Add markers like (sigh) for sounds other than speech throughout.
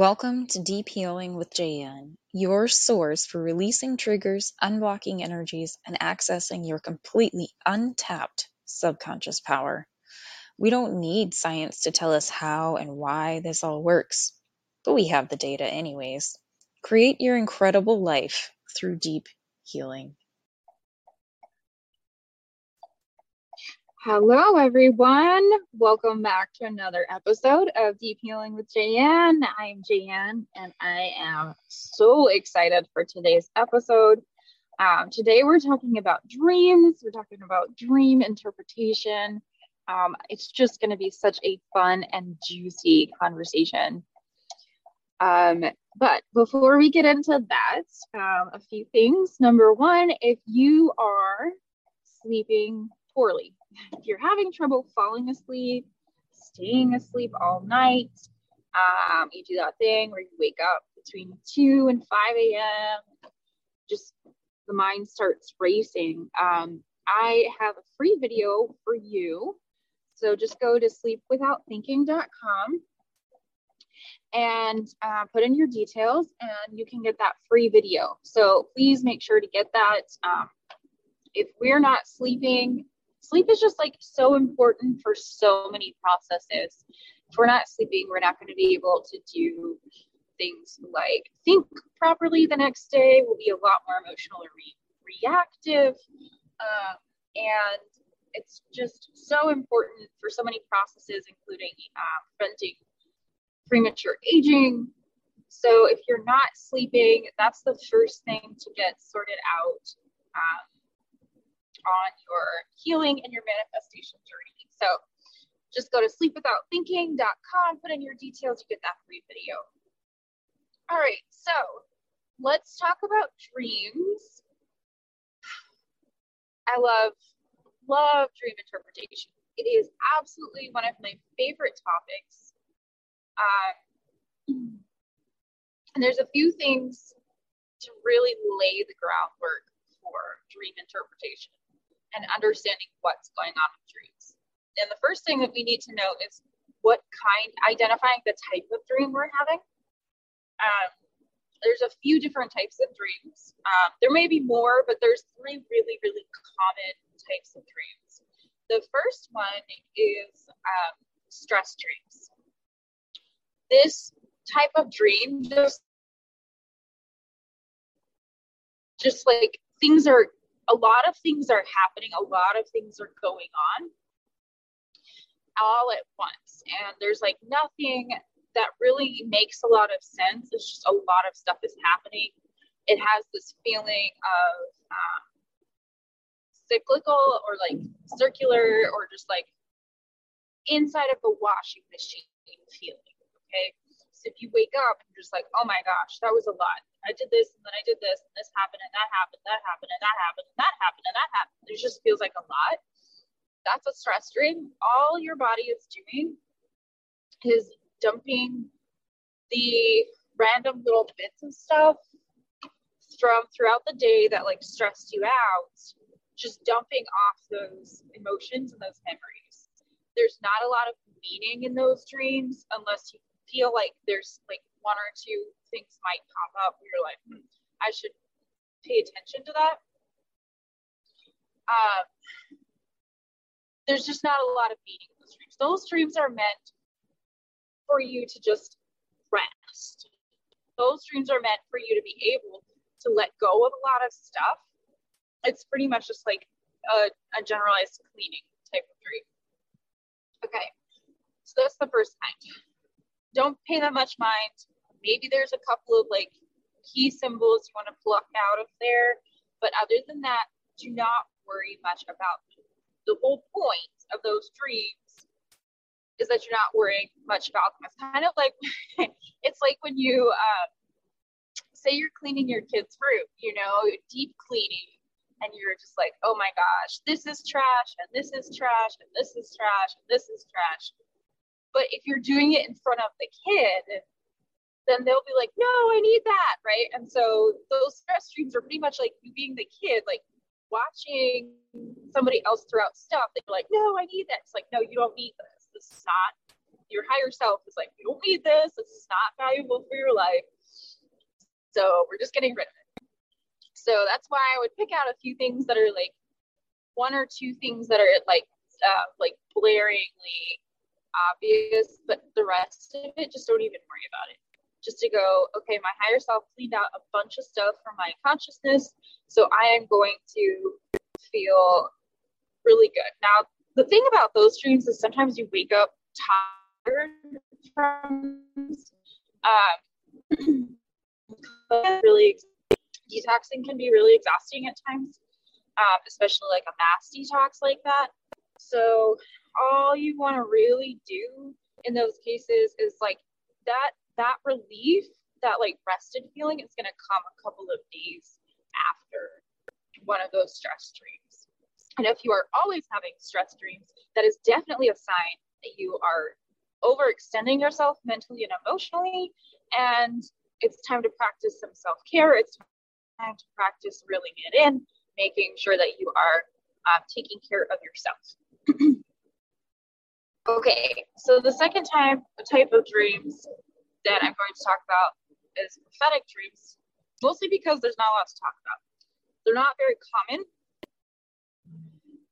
Welcome to Deep Healing with JN, your source for releasing triggers, unblocking energies, and accessing your completely untapped subconscious power. We don't need science to tell us how and why this all works, but we have the data anyways. Create your incredible life through deep healing. Hello, everyone. Welcome back to another episode of Deep Healing with Jayan. I'm Jayan, and I am so excited for today's episode. Um, today, we're talking about dreams, we're talking about dream interpretation. Um, it's just going to be such a fun and juicy conversation. Um, but before we get into that, um, a few things. Number one, if you are sleeping poorly, if you're having trouble falling asleep, staying asleep all night, um, you do that thing where you wake up between 2 and 5 a.m., just the mind starts racing. Um, I have a free video for you. So just go to sleepwithoutthinking.com and uh, put in your details, and you can get that free video. So please make sure to get that. Um, if we're not sleeping, sleep is just like so important for so many processes. If we're not sleeping, we're not going to be able to do things like think properly the next day. We'll be a lot more emotional re- reactive. Um, and it's just so important for so many processes, including uh, preventing premature aging. So if you're not sleeping, that's the first thing to get sorted out. Um, on your healing and your manifestation journey. So just go to sleepwithoutthinking.com, put in your details, you get that free video. All right, so let's talk about dreams. I love, love dream interpretation. It is absolutely one of my favorite topics. Um, and there's a few things to really lay the groundwork for dream interpretation and understanding what's going on with dreams. And the first thing that we need to know is what kind, identifying the type of dream we're having. Um, there's a few different types of dreams. Um, there may be more, but there's three really, really common types of dreams. The first one is um, stress dreams. This type of dream just just like things are a lot of things are happening, a lot of things are going on all at once. And there's like nothing that really makes a lot of sense. It's just a lot of stuff is happening. It has this feeling of um, cyclical or like circular or just like inside of a washing machine feeling. Okay. If you wake up you're just like, oh my gosh, that was a lot. I did this and then I did this and this happened and that happened, that happened and that happened and that happened and that happened. It just feels like a lot. That's a stress dream. All your body is doing is dumping the random little bits of stuff from throughout the day that like stressed you out, just dumping off those emotions and those memories. There's not a lot of meaning in those dreams unless you feel like there's like one or two things might pop up where you're like, hmm, I should pay attention to that. Um, there's just not a lot of meaning in those dreams. Those dreams are meant for you to just rest. Those dreams are meant for you to be able to let go of a lot of stuff. It's pretty much just like a, a generalized cleaning type of dream. Okay, so that's the first kind. Don't pay that much mind maybe there's a couple of like key symbols you want to pluck out of there. But other than that, do not worry much about them. The whole point of those dreams is that you're not worrying much about them. It's kind of like (laughs) it's like when you um, say you're cleaning your kid's room, you know, deep cleaning, and you're just like, oh my gosh, this is trash, and this is trash, and this is trash, and this is trash. But if you're doing it in front of the kid, then they'll be like, no, I need that, right? And so those stress dreams are pretty much like you being the kid, like watching somebody else throw out stuff. They're like, no, I need that. It's like, no, you don't need this. This is not your higher self is like, you don't need this. This is not valuable for your life. So we're just getting rid of it. So that's why I would pick out a few things that are like one or two things that are like uh, like blaringly obvious, but the rest of it, just don't even worry about it. Just to go, okay, my higher self cleaned out a bunch of stuff from my consciousness, so I am going to feel really good. Now, the thing about those dreams is sometimes you wake up tired from um, (clears throat) really detoxing can be really exhausting at times, um, especially like a mass detox like that. So all you want to really do in those cases is like that that relief, that like rested feeling is going to come a couple of days after one of those stress dreams. And if you are always having stress dreams, that is definitely a sign that you are overextending yourself mentally and emotionally. And it's time to practice some self care. It's time to practice reeling it in, making sure that you are um, taking care of yourself. (clears throat) okay, so the second time type of dreams that I'm going to talk about is prophetic dreams, mostly because there's not a lot to talk about. They're not very common.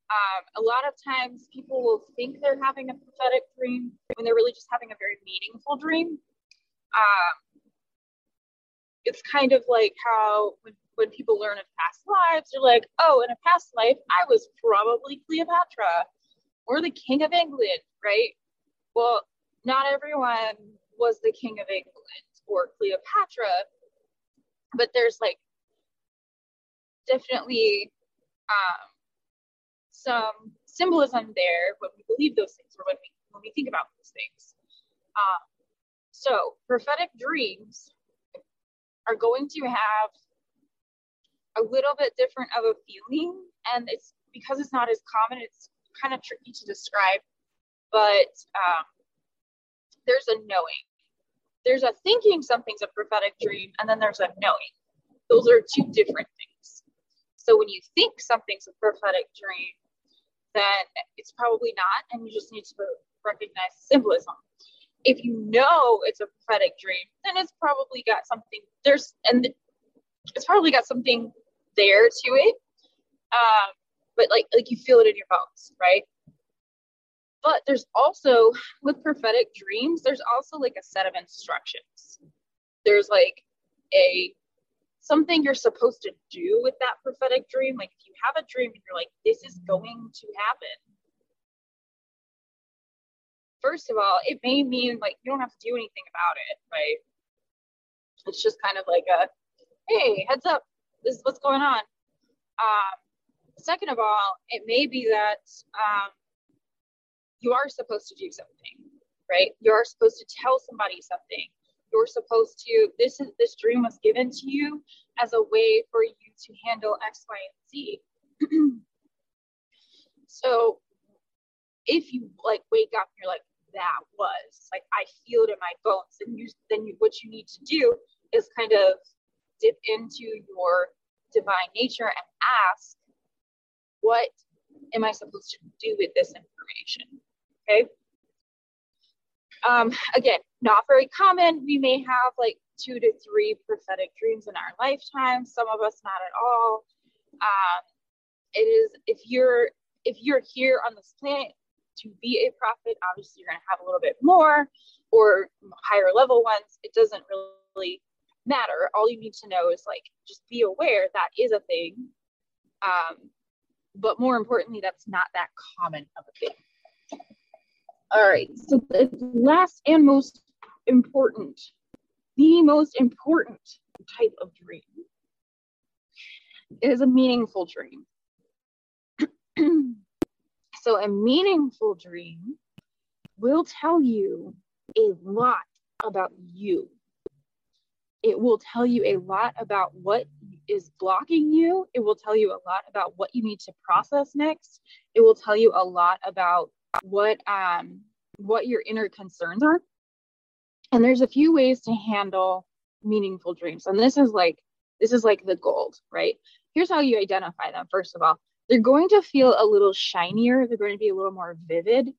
Um, a lot of times people will think they're having a prophetic dream when they're really just having a very meaningful dream. Um, it's kind of like how when, when people learn of past lives, they're like, oh, in a past life, I was probably Cleopatra or the King of England, right? Well, not everyone was the King of England or Cleopatra, but there's like definitely um, some symbolism there when we believe those things or when we when we think about those things. Um, so prophetic dreams are going to have a little bit different of a feeling and it's because it's not as common it's kind of tricky to describe but um, there's a knowing. There's a thinking something's a prophetic dream and then there's a knowing. Those are two different things. So when you think something's a prophetic dream then it's probably not and you just need to recognize symbolism. If you know it's a prophetic dream, then it's probably got something there's and it's probably got something there to it. Um, but like like you feel it in your bones, right? But there's also with prophetic dreams, there's also like a set of instructions. There's like a something you're supposed to do with that prophetic dream. Like if you have a dream and you're like, this is going to happen, first of all, it may mean like you don't have to do anything about it, right? It's just kind of like a, hey, heads up, this is what's going on. Um, second of all, it may be that um, you are supposed to do something, right? You are supposed to tell somebody something. You're supposed to. This is this dream was given to you as a way for you to handle X, Y, and Z. (clears throat) so if you like wake up and you're like, that was. Like I feel it in my bones. And you then you what you need to do is kind of dip into your divine nature and ask, what am I supposed to do with this information? Okay. Um, again, not very common. We may have like two to three prophetic dreams in our lifetime. Some of us not at all. Um, it is if you're if you're here on this planet to be a prophet, obviously you're going to have a little bit more or higher level ones. It doesn't really matter. All you need to know is like just be aware that is a thing. Um, but more importantly, that's not that common of a thing. All right. So the last and most important, the most important type of dream is a meaningful dream. (clears throat) So, a meaningful dream will tell you a lot about you. It will tell you a lot about what is blocking you. It will tell you a lot about what you need to process next. It will tell you a lot about what um what your inner concerns are. And there's a few ways to handle meaningful dreams. And this is like this is like the gold, right? Here's how you identify them. First of all, they're going to feel a little shinier. They're going to be a little more vivid.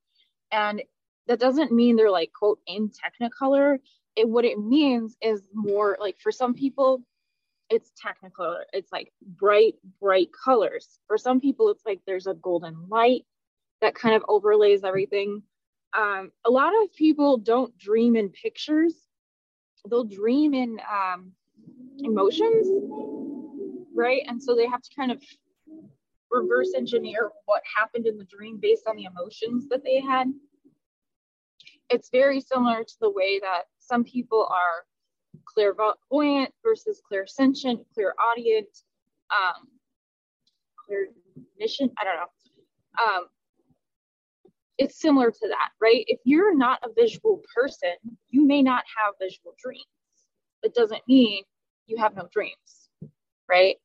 And that doesn't mean they're like quote in technicolor it what it means is more like for some people it's technical it's like bright bright colors. For some people it's like there's a golden light that kind of overlays everything. Um, a lot of people don't dream in pictures. They'll dream in um, emotions right? And so they have to kind of reverse engineer what happened in the dream based on the emotions that they had. It's very similar to the way that some people are clairvoyant versus clairsentient, clairaudient, um, clairmission. I don't know. Um, it's similar to that, right? If you're not a visual person, you may not have visual dreams. It doesn't mean you have no dreams, right?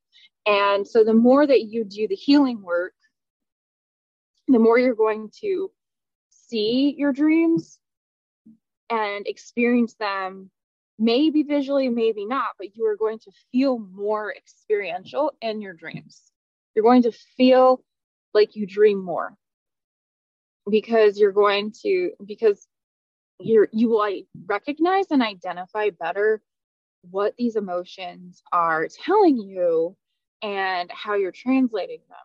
And so the more that you do the healing work, the more you're going to see your dreams and experience them maybe visually, maybe not, but you are going to feel more experiential in your dreams. You're going to feel like you dream more because you're going to, because you're, you will recognize and identify better what these emotions are telling you and how you're translating them.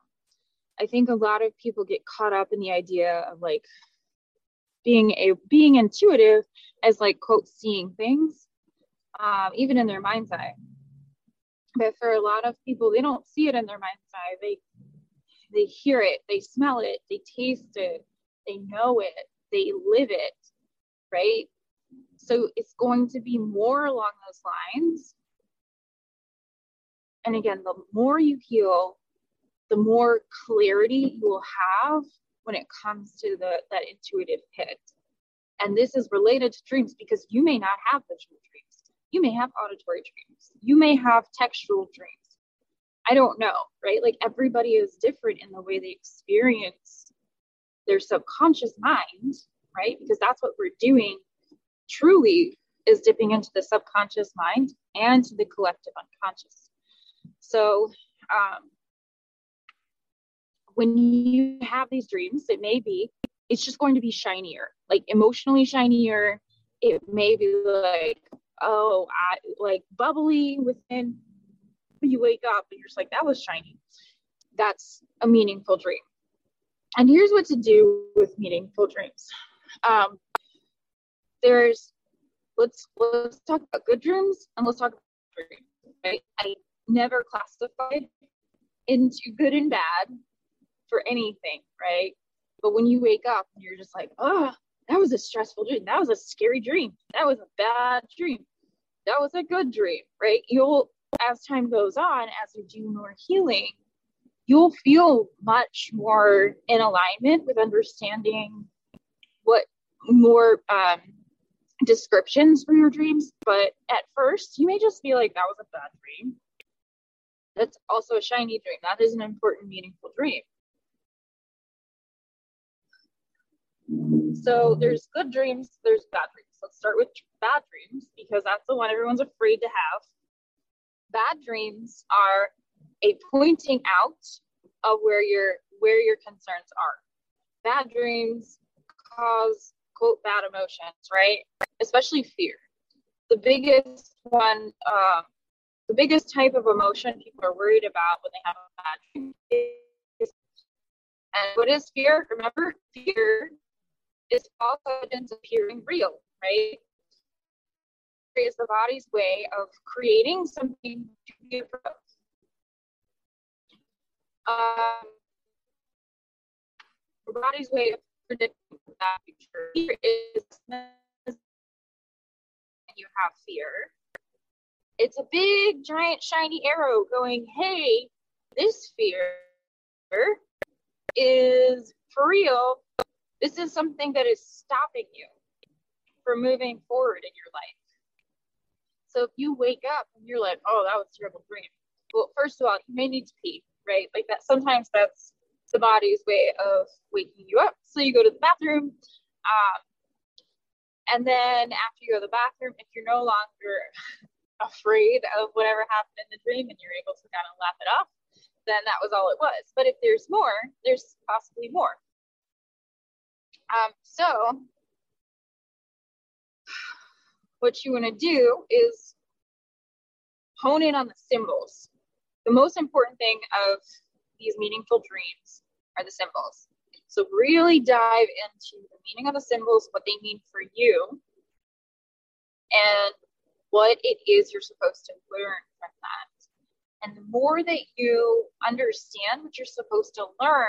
I think a lot of people get caught up in the idea of like being a being intuitive as like quote seeing things um, even in their mind's eye. But for a lot of people they don't see it in their mind's eye. They they hear it they smell it they taste it they know it they live it right? So it's going to be more along those lines. And again the more you heal the more clarity you will have when it comes to the that intuitive hit. And this is related to dreams because you may not have visual dreams. You may have auditory dreams. You may have textual dreams. I don't know, right? Like everybody is different in the way they experience their subconscious mind, right? Because that's what we're doing truly is dipping into the subconscious mind and the collective unconscious. So, um, when you have these dreams, it may be, it's just going to be shinier, like emotionally shinier. It may be like, oh, I, like bubbly within. You wake up and you're just like, that was shiny. That's a meaningful dream. And here's what to do with meaningful dreams. Um, there's let's let's talk about good dreams and let's talk about dreams. Right? I never classified into good and bad for anything, right? But when you wake up and you're just like, oh, that was a stressful dream. That was a scary dream. That was a bad dream. That was a good dream, right? You'll, as time goes on, as you do more healing, you'll feel much more in alignment with understanding what more um, descriptions for your dreams. But at first, you may just feel like that was a bad dream. That's also a shiny dream. That is an important, meaningful dream. So there's good dreams, there's bad dreams. Let's start with bad dreams because that's the one everyone's afraid to have. Bad dreams are a pointing out of where your where your concerns are. Bad dreams cause quote bad emotions, right? Especially fear. The biggest one, uh, the biggest type of emotion people are worried about when they have a bad dream is, and what is fear? Remember, fear is false evidence appearing real, right? Is the body's way of creating something to be of. Um, the body's way of predicting that future fear is you have fear. It's a big, giant, shiny arrow going, hey, this fear is for real this is something that is stopping you from moving forward in your life. So if you wake up and you're like, oh, that was a terrible dream. Well, first of all, you may need to pee, right? Like that sometimes that's the body's way of waking you up. So you go to the bathroom. Um, and then after you go to the bathroom, if you're no longer (laughs) afraid of whatever happened in the dream and you're able to kind of laugh it off, then that was all it was. But if there's more, there's possibly more. Um, so what you want to do is hone in on the symbols. The most important thing of these meaningful dreams are the symbols. So really dive into the meaning of the symbols, what they mean for you, and what it is you're supposed to learn from that. And the more that you understand what you're supposed to learn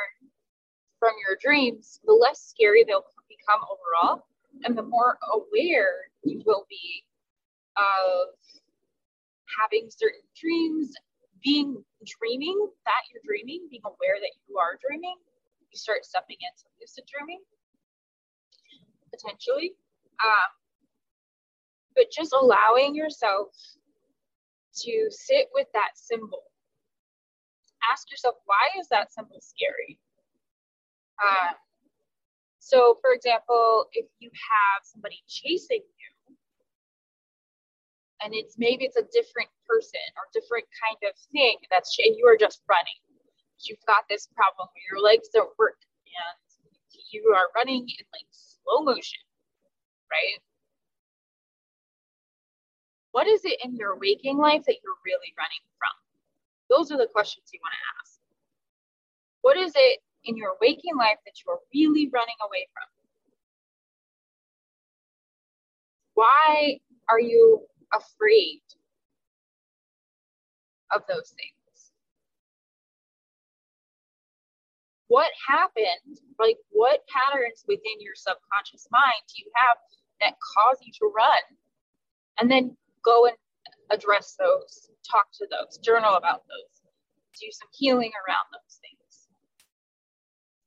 from your dreams, the less scary they'll become overall, and the more aware you will be of having certain dreams, being dreaming that you're dreaming, being aware that you are dreaming. You start stepping into lucid dreaming, potentially. Um, but just allowing yourself to sit with that symbol. Ask yourself, why is that symbol scary? Um, so, for example, if you have somebody chasing you, and it's maybe it's a different person or different kind of thing that's and you are just running. You've got this problem where your legs don't work and you are running in like slow motion, right? What is it in your waking life that you're really running from? Those are the questions you want to ask. What is it in your waking life that you are really running away from? Why are you afraid of those things? What happened? Like, what patterns within your subconscious mind do you have that cause you to run? And then go and address those, talk to those, journal about those, do some healing around those things.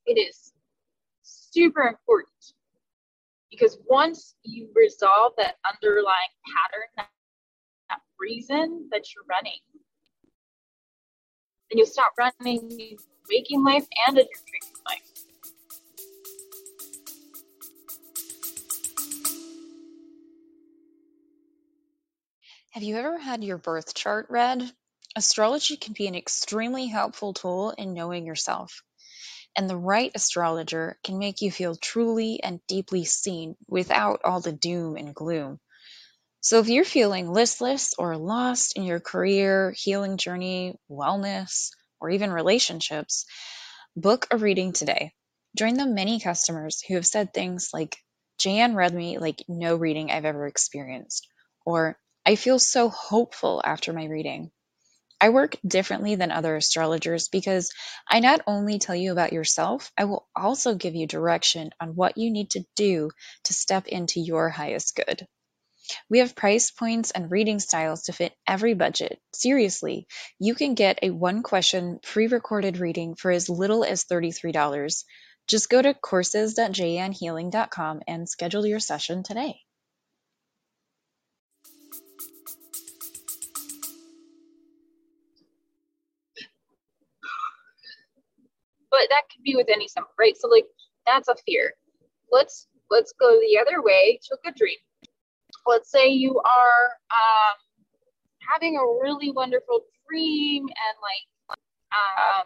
It is super important because once you resolve that underlying pattern, that, that reason that you're running, then you'll stop running waking life and in your dreaming life. Have you ever had your birth chart read? Astrology can be an extremely helpful tool in knowing yourself, and the right astrologer can make you feel truly and deeply seen without all the doom and gloom. So, if you're feeling listless or lost in your career, healing journey, wellness, or even relationships, book a reading today. Join the many customers who have said things like, Jan read me like no reading I've ever experienced, or I feel so hopeful after my reading. I work differently than other astrologers because I not only tell you about yourself, I will also give you direction on what you need to do to step into your highest good. We have price points and reading styles to fit every budget. Seriously, you can get a one question pre recorded reading for as little as $33. Just go to courses.janhealing.com and schedule your session today. But that could be with any symbol, right? So like that's a fear. Let's let's go the other way to a good dream. Let's say you are um, having a really wonderful dream and like um,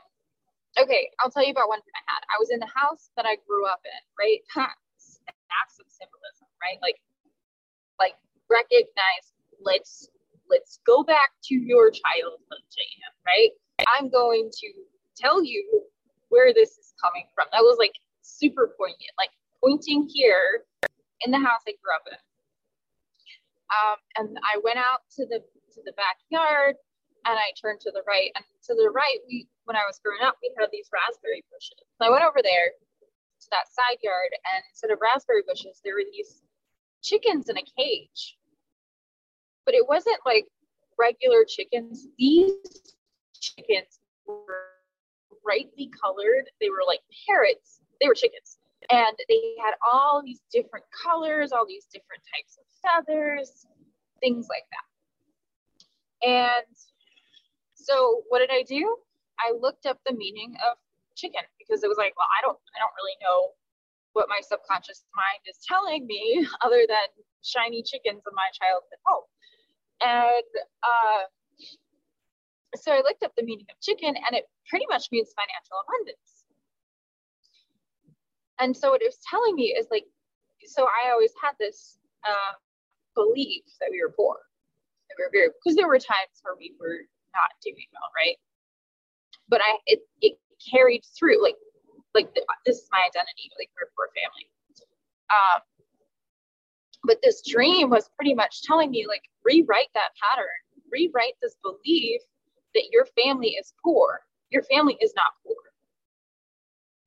okay, I'll tell you about one I had. I was in the house that I grew up in, right? (laughs) That's some symbolism, right? Like like recognize let's let's go back to your childhood, Jane, right? I'm going to tell you where this is coming from. That was like super poignant, like pointing here in the house I grew up in. Um, and I went out to the to the backyard and I turned to the right. And to the right, we when I was growing up, we had these raspberry bushes. So I went over there to that side yard, and instead of raspberry bushes, there were these chickens in a cage. But it wasn't like regular chickens. These chickens were brightly colored. They were like parrots. They were chickens. And they had all these different colors, all these different types of feathers, things like that. And so what did I do? I looked up the meaning of chicken because it was like, well, I don't I don't really know what my subconscious mind is telling me (laughs) other than shiny chickens in my childhood home. And uh, so I looked up the meaning of chicken and it pretty much means financial abundance. And so what it was telling me is like, so I always had this uh, belief that we were poor. We were very because there were times where we were not doing well, right? But I it it carried through like like the, this is my identity, like we're a poor family. Um, but this dream was pretty much telling me like rewrite that pattern, rewrite this belief that your family is poor. Your family is not poor.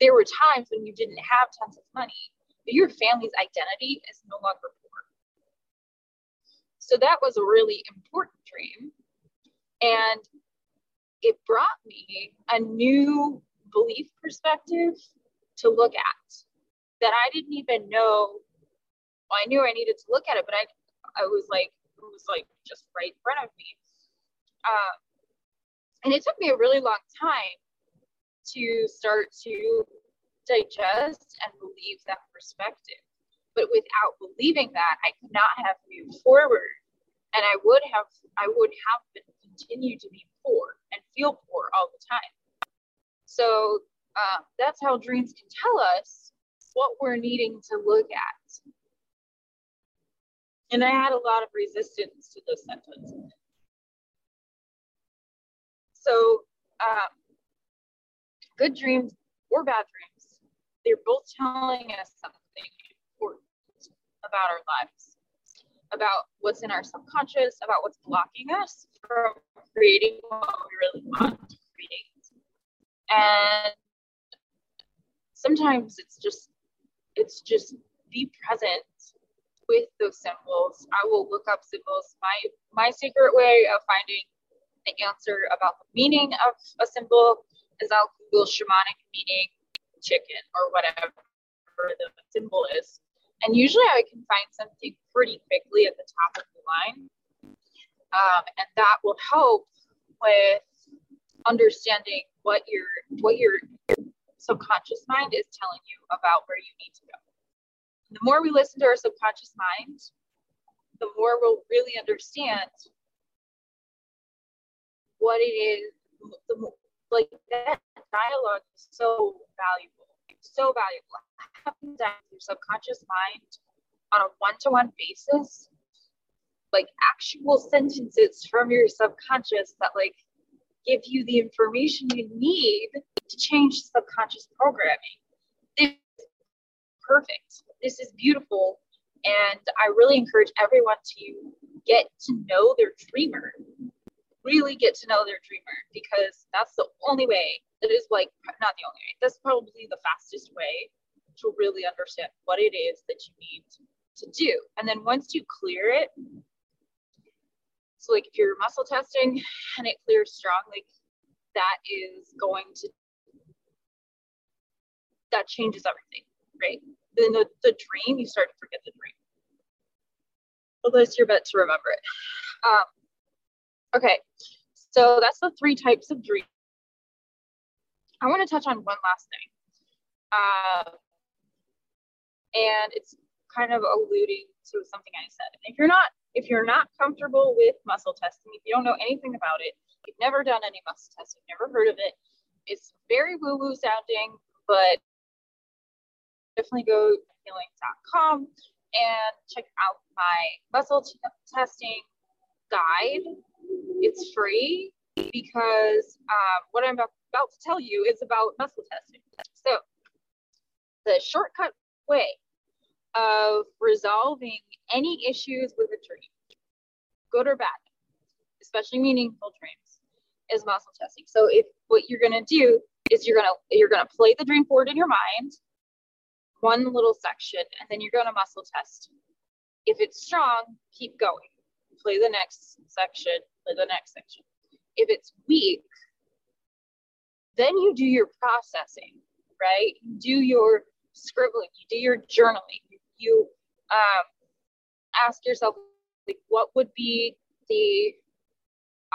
There were times when you didn't have tons of money, but your family's identity is no longer poor. So that was a really important dream. And it brought me a new belief perspective to look at that I didn't even know. Well, I knew I needed to look at it, but I, I was like, it was like just right in front of me. Um, and it took me a really long time to start to digest and believe that perspective. But without believing that, I could not have moved forward. And I would have, I would have been, continued to be poor and feel poor all the time. So uh, that's how dreams can tell us what we're needing to look at. And I had a lot of resistance to this sentence. So, um, good dreams or bad dreams, they're both telling us something important about our lives, about what's in our subconscious, about what's blocking us from creating what we really want to create. And sometimes it's just it's just be present with those symbols. I will look up symbols. My my secret way of finding the answer about the meaning of a symbol is I'll Google shamanic meaning chicken or whatever the symbol is. And usually I can find something pretty quickly at the top of the line. Um, and that will help with understanding what your what your subconscious mind is telling you about where you need to go. The more we listen to our subconscious mind, the more we'll really understand what it is. The, like that dialogue is so valuable, so valuable. Having your subconscious mind on a one-to-one basis, like actual sentences from your subconscious that like give you the information you need to change subconscious programming. This is perfect. This is beautiful. And I really encourage everyone to get to know their dreamer. Really get to know their dreamer because that's the only way. It is like not the only way. That's probably the fastest way to really understand what it is that you need to do. And then once you clear it, so like if you're muscle testing and it clears strong, like that is going to that changes everything, right? Then the, the dream, you start to forget the dream. Unless you're meant to remember it. Um, okay, so that's the three types of dreams. I want to touch on one last thing. Uh, and it's kind of alluding to something I said. If you're not if you're not comfortable with muscle testing, if you don't know anything about it, you've never done any muscle testing, never heard of it, it's very woo woo sounding, but definitely go to healing.com and check out my muscle t- testing guide. It's free because um, what I'm about, to tell you is about muscle testing. So, the shortcut way of resolving any issues with a dream, good or bad, especially meaningful dreams, is muscle testing. So if what you're gonna do is you're gonna you're gonna play the dream board in your mind, one little section, and then you're gonna muscle test. If it's strong, keep going. Play the next section, the next section. If it's weak, then you do your processing, right? You do your scribbling, you do your journaling, you um, ask yourself like what would be the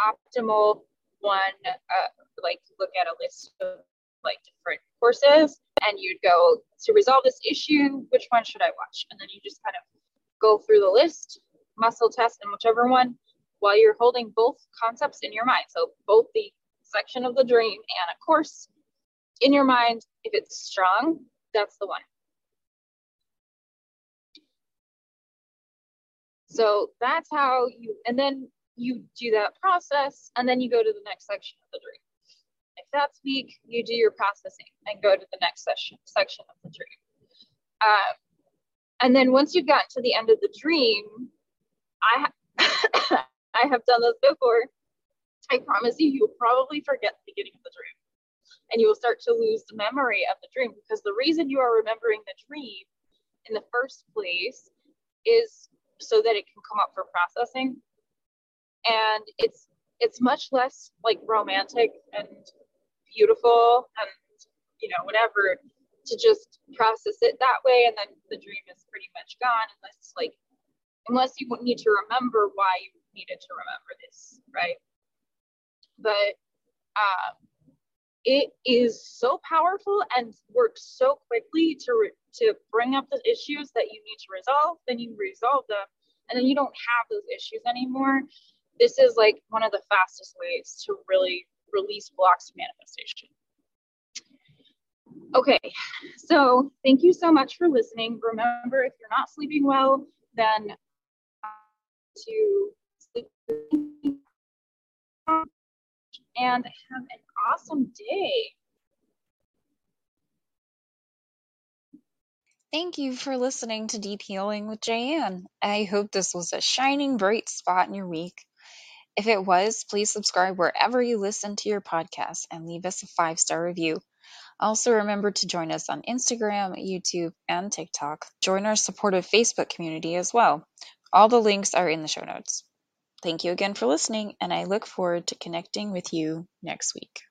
optimal one uh, like look at a list of like different courses and you'd go to resolve this issue which one should i watch and then you just kind of go through the list muscle test and whichever one while you're holding both concepts in your mind so both the section of the dream and a course in your mind if it's strong that's the one So that's how you, and then you do that process, and then you go to the next section of the dream. If that's weak, you do your processing and go to the next session section of the dream. Um, and then once you've gotten to the end of the dream, I I have done this before. I promise you, you will probably forget the beginning of the dream, and you will start to lose the memory of the dream because the reason you are remembering the dream in the first place is so that it can come up for processing, and it's it's much less like romantic and beautiful and you know whatever to just process it that way and then the dream is pretty much gone unless like unless you need to remember why you needed to remember this right? But um, it is so powerful and works so quickly to re- to bring up the issues that you need to resolve then you resolve them and then you don't have those issues anymore. This is like one of the fastest ways to really release blocks to manifestation. Okay, so thank you so much for listening. Remember, if you're not sleeping well, then to sleep and have an awesome day. Thank you for listening to Deep Healing with Jayanne. I hope this was a shining bright spot in your week. If it was, please subscribe wherever you listen to your podcast and leave us a five star review. Also, remember to join us on Instagram, YouTube, and TikTok. Join our supportive Facebook community as well. All the links are in the show notes. Thank you again for listening, and I look forward to connecting with you next week.